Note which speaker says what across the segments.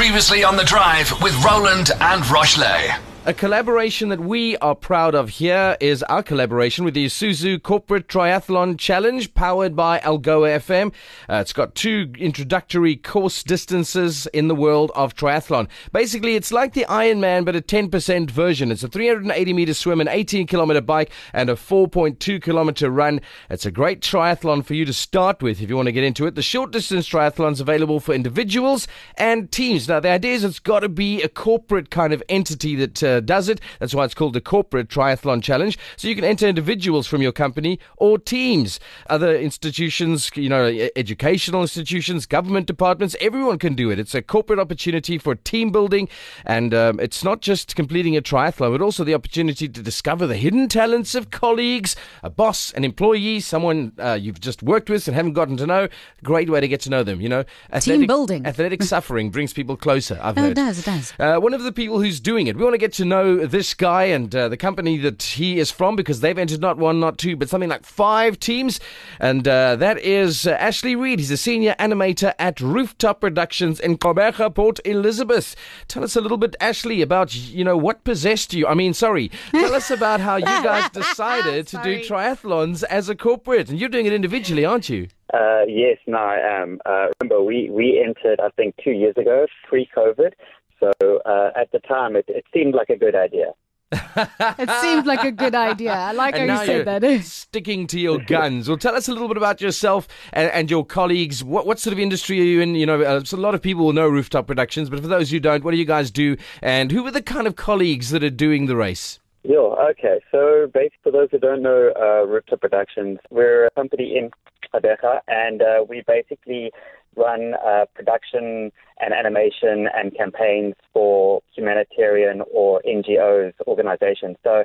Speaker 1: Previously on the drive with Roland and Roch-Lè.
Speaker 2: A collaboration that we are proud of here is our collaboration with the Isuzu Corporate Triathlon Challenge, powered by Algoa FM. Uh, it's got two introductory course distances in the world of triathlon. Basically, it's like the Ironman, but a 10% version. It's a 380 meter swim, an 18 kilometer bike, and a 4.2 kilometer run. It's a great triathlon for you to start with if you want to get into it. The short distance triathlon is available for individuals and teams. Now, the idea is it's got to be a corporate kind of entity that uh, does it. That's why it's called the Corporate Triathlon Challenge. So you can enter individuals from your company or teams. Other institutions, you know, educational institutions, government departments, everyone can do it. It's a corporate opportunity for team building. And um, it's not just completing a triathlon, but also the opportunity to discover the hidden talents of colleagues, a boss, an employee, someone uh, you've just worked with and haven't gotten to know. Great way to get to know them, you know.
Speaker 3: Team building.
Speaker 2: Athletic suffering brings people closer, I've
Speaker 3: Oh,
Speaker 2: heard.
Speaker 3: it does, it does.
Speaker 2: Uh, one of the people who's doing it. We want to get to know this guy and uh, the company that he is from because they've entered not one, not two, but something like five teams. And uh, that is uh, Ashley Reid. He's a senior animator at Rooftop Productions in Gqeberha, Port Elizabeth. Tell us a little bit, Ashley, about, you know, what possessed you. I mean, sorry. Tell us about how you guys decided to do triathlons as a corporate. And you're doing it individually, aren't you?
Speaker 4: Uh, yes, no, I am. Uh, remember, we, we entered, I think, two years ago, pre-COVID. So uh, at the time, it, it seemed like a good idea.
Speaker 3: It seemed like a good idea. I like
Speaker 2: and
Speaker 3: how
Speaker 2: now
Speaker 3: you
Speaker 2: you're
Speaker 3: said that.
Speaker 2: sticking to your guns. Well, tell us a little bit about yourself and, and your colleagues. What, what sort of industry are you in? You know, uh, so a lot of people will know Rooftop Productions, but for those who don't, what do you guys do? And who are the kind of colleagues that are doing the race?
Speaker 4: Yeah, okay. So basically, for those who don't know uh, Rooftop Productions, we're a company in Adeja, and uh, we basically run uh, production and animation and campaigns for humanitarian or NGOs organizations. So,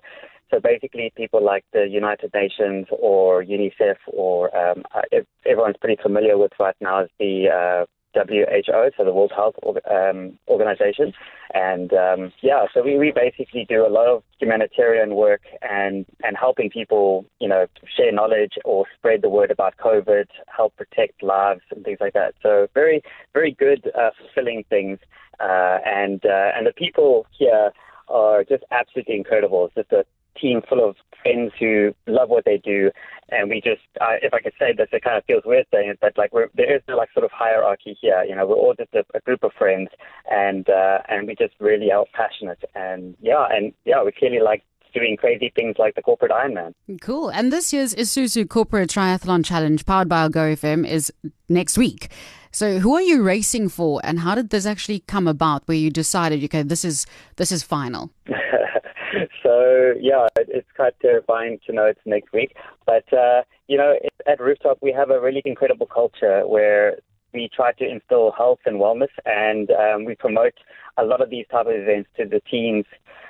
Speaker 4: so basically, people like the United Nations or UNICEF, or um, uh, everyone's pretty familiar with right now is the uh, WHO, so the World Health um, Organization. And um, yeah, so we, we basically do a lot of humanitarian work and, and helping people, you know, share knowledge or spread the word about COVID, help protect lives and things like that. So very, very good, uh, fulfilling things. Uh, and, uh, and the people here are just absolutely incredible. It's just a team full of friends who love what they do, and we just, uh, if I could say this, it kind of feels weird saying it, but like we're, there is no like sort of hierarchy here. You know, we're all just a, a group of friends, and uh, and we just really are passionate, and yeah, and yeah, we clearly like doing crazy things like the corporate Ironman.
Speaker 3: Cool. And this year's Isuzu Corporate Triathlon Challenge, powered by FM, is next week. So, who are you racing for, and how did this actually come about? Where you decided, okay, this is this is final.
Speaker 4: so yeah, it, it's quite terrifying to know it's next week. But uh, you know, at Rooftop we have a really incredible culture where we try to instill health and wellness, and um, we promote a lot of these type of events to the teens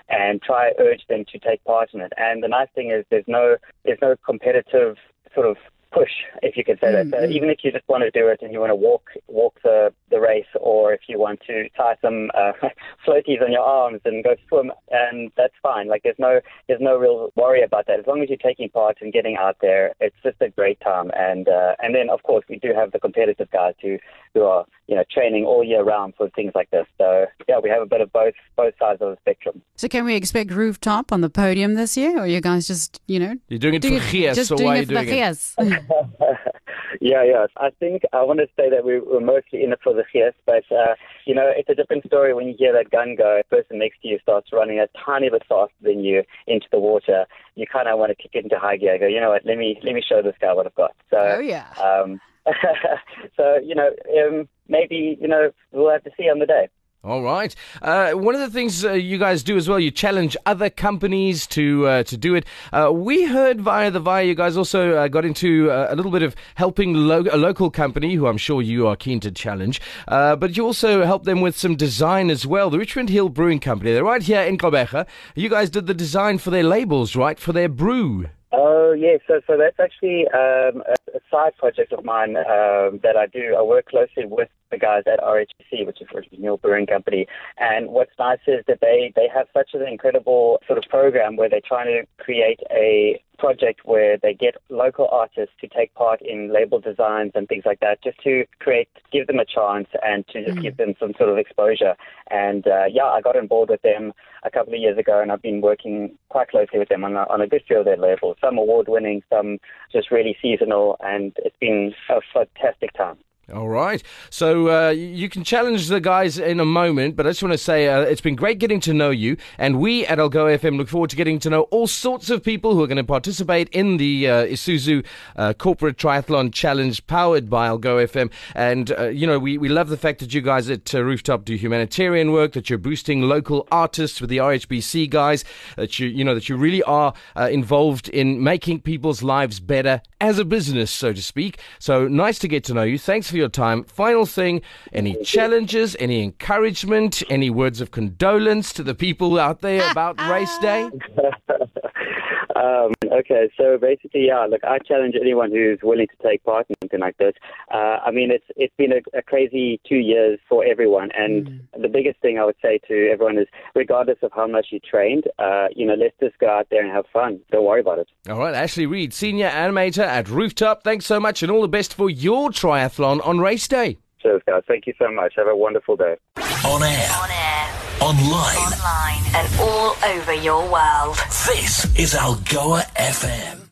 Speaker 4: and try urge them to take part in it. And the nice thing is there's no there's no competitive sort of push, if you could say that. So even if you just want to do it and you want to walk walk the, the race, or if you want to tie some uh, floaties on your arms and go swim, and that's fine. Like there's no there's no real worry about that. As long as you're taking part and getting out there, it's just a great time. And uh, and then of course we do have the competitive guys who who are you know training all year round for things like this. So yeah, we have a bit of both both sides of the spectrum.
Speaker 3: So, can we expect rooftop on the podium this year, or are you guys just, you know,
Speaker 2: You're doing it
Speaker 3: doing
Speaker 2: for Gears,
Speaker 3: just
Speaker 2: so
Speaker 3: doing
Speaker 2: why are you
Speaker 3: it for the
Speaker 2: doing it?
Speaker 4: Yeah, yeah. I think I want to say that we were mostly in it for the yes, but uh, you know, it's a different story when you hear that gun go. The person next to you starts running a tiny bit faster than you into the water. You kind of want to kick it into high gear. Go, you know what? Let me let me show this guy what I've got. So,
Speaker 3: Oh, yeah.
Speaker 4: Um, so you know, um, maybe you know we'll have to see on the day.
Speaker 2: All right. Uh, one of the things uh, you guys do as well, you challenge other companies to uh, to do it. Uh, we heard via the via you guys also uh, got into uh, a little bit of helping lo- a local company who I'm sure you are keen to challenge. But you also help them with some design as well. The Richmond Hill Brewing Company, they're right here in Gqeberha. You guys did the design for their labels, right, for their brew.
Speaker 4: Oh yes, so so that's actually um, a, side project of mine um, that I do. I work closely with the guys at RHC, which is Renewal Brewing Company. And what's nice is that they, they have such an incredible sort of program where they're trying to create a project where they get local artists to take part in label designs and things like that, just to create, give them a chance and to just mm. give them some sort of exposure. And uh, yeah, I got on board with them a couple of years ago, and I've been working quite closely with them on a, on a good few of their labels. Some award winning, some just really seasonal, and it's been a fantastic time.
Speaker 2: All right. So uh, you can challenge the guys in a moment, but I just want to say uh, it's been great getting to know you. And we at Algoa FM look forward to getting to know all sorts of people who are going to participate in the uh, Isuzu uh, Corporate Triathlon Challenge powered by Algoa FM. And, uh, you know, we, we love the fact that you guys at uh, Rooftop do humanitarian work, that you're boosting local artists with the RHBC guys, that you, you know, that you really are involved in making people's lives better as a business, so to speak. So nice to get to know you. Thanks for your time. Final thing any challenges, any encouragement, any words of condolence to the people out there about race day?
Speaker 4: Um, okay, so basically, yeah, look, I challenge anyone who's willing to take part in something like this. Uh, I mean, it's it's been a, a, crazy two years for everyone, and mm. the biggest thing I would say to everyone is, regardless of how much you trained, uh, you know, let's just go out there and have fun. Don't worry about it.
Speaker 2: All right, Ashley Reid, senior animator at Rooftop. Thanks so much, and all the best for your triathlon on race day.
Speaker 4: Cheers, guys. Thank you so much. Have a wonderful day.
Speaker 1: On air. On air. Online. Online. And all over your world. This is Algoa FM.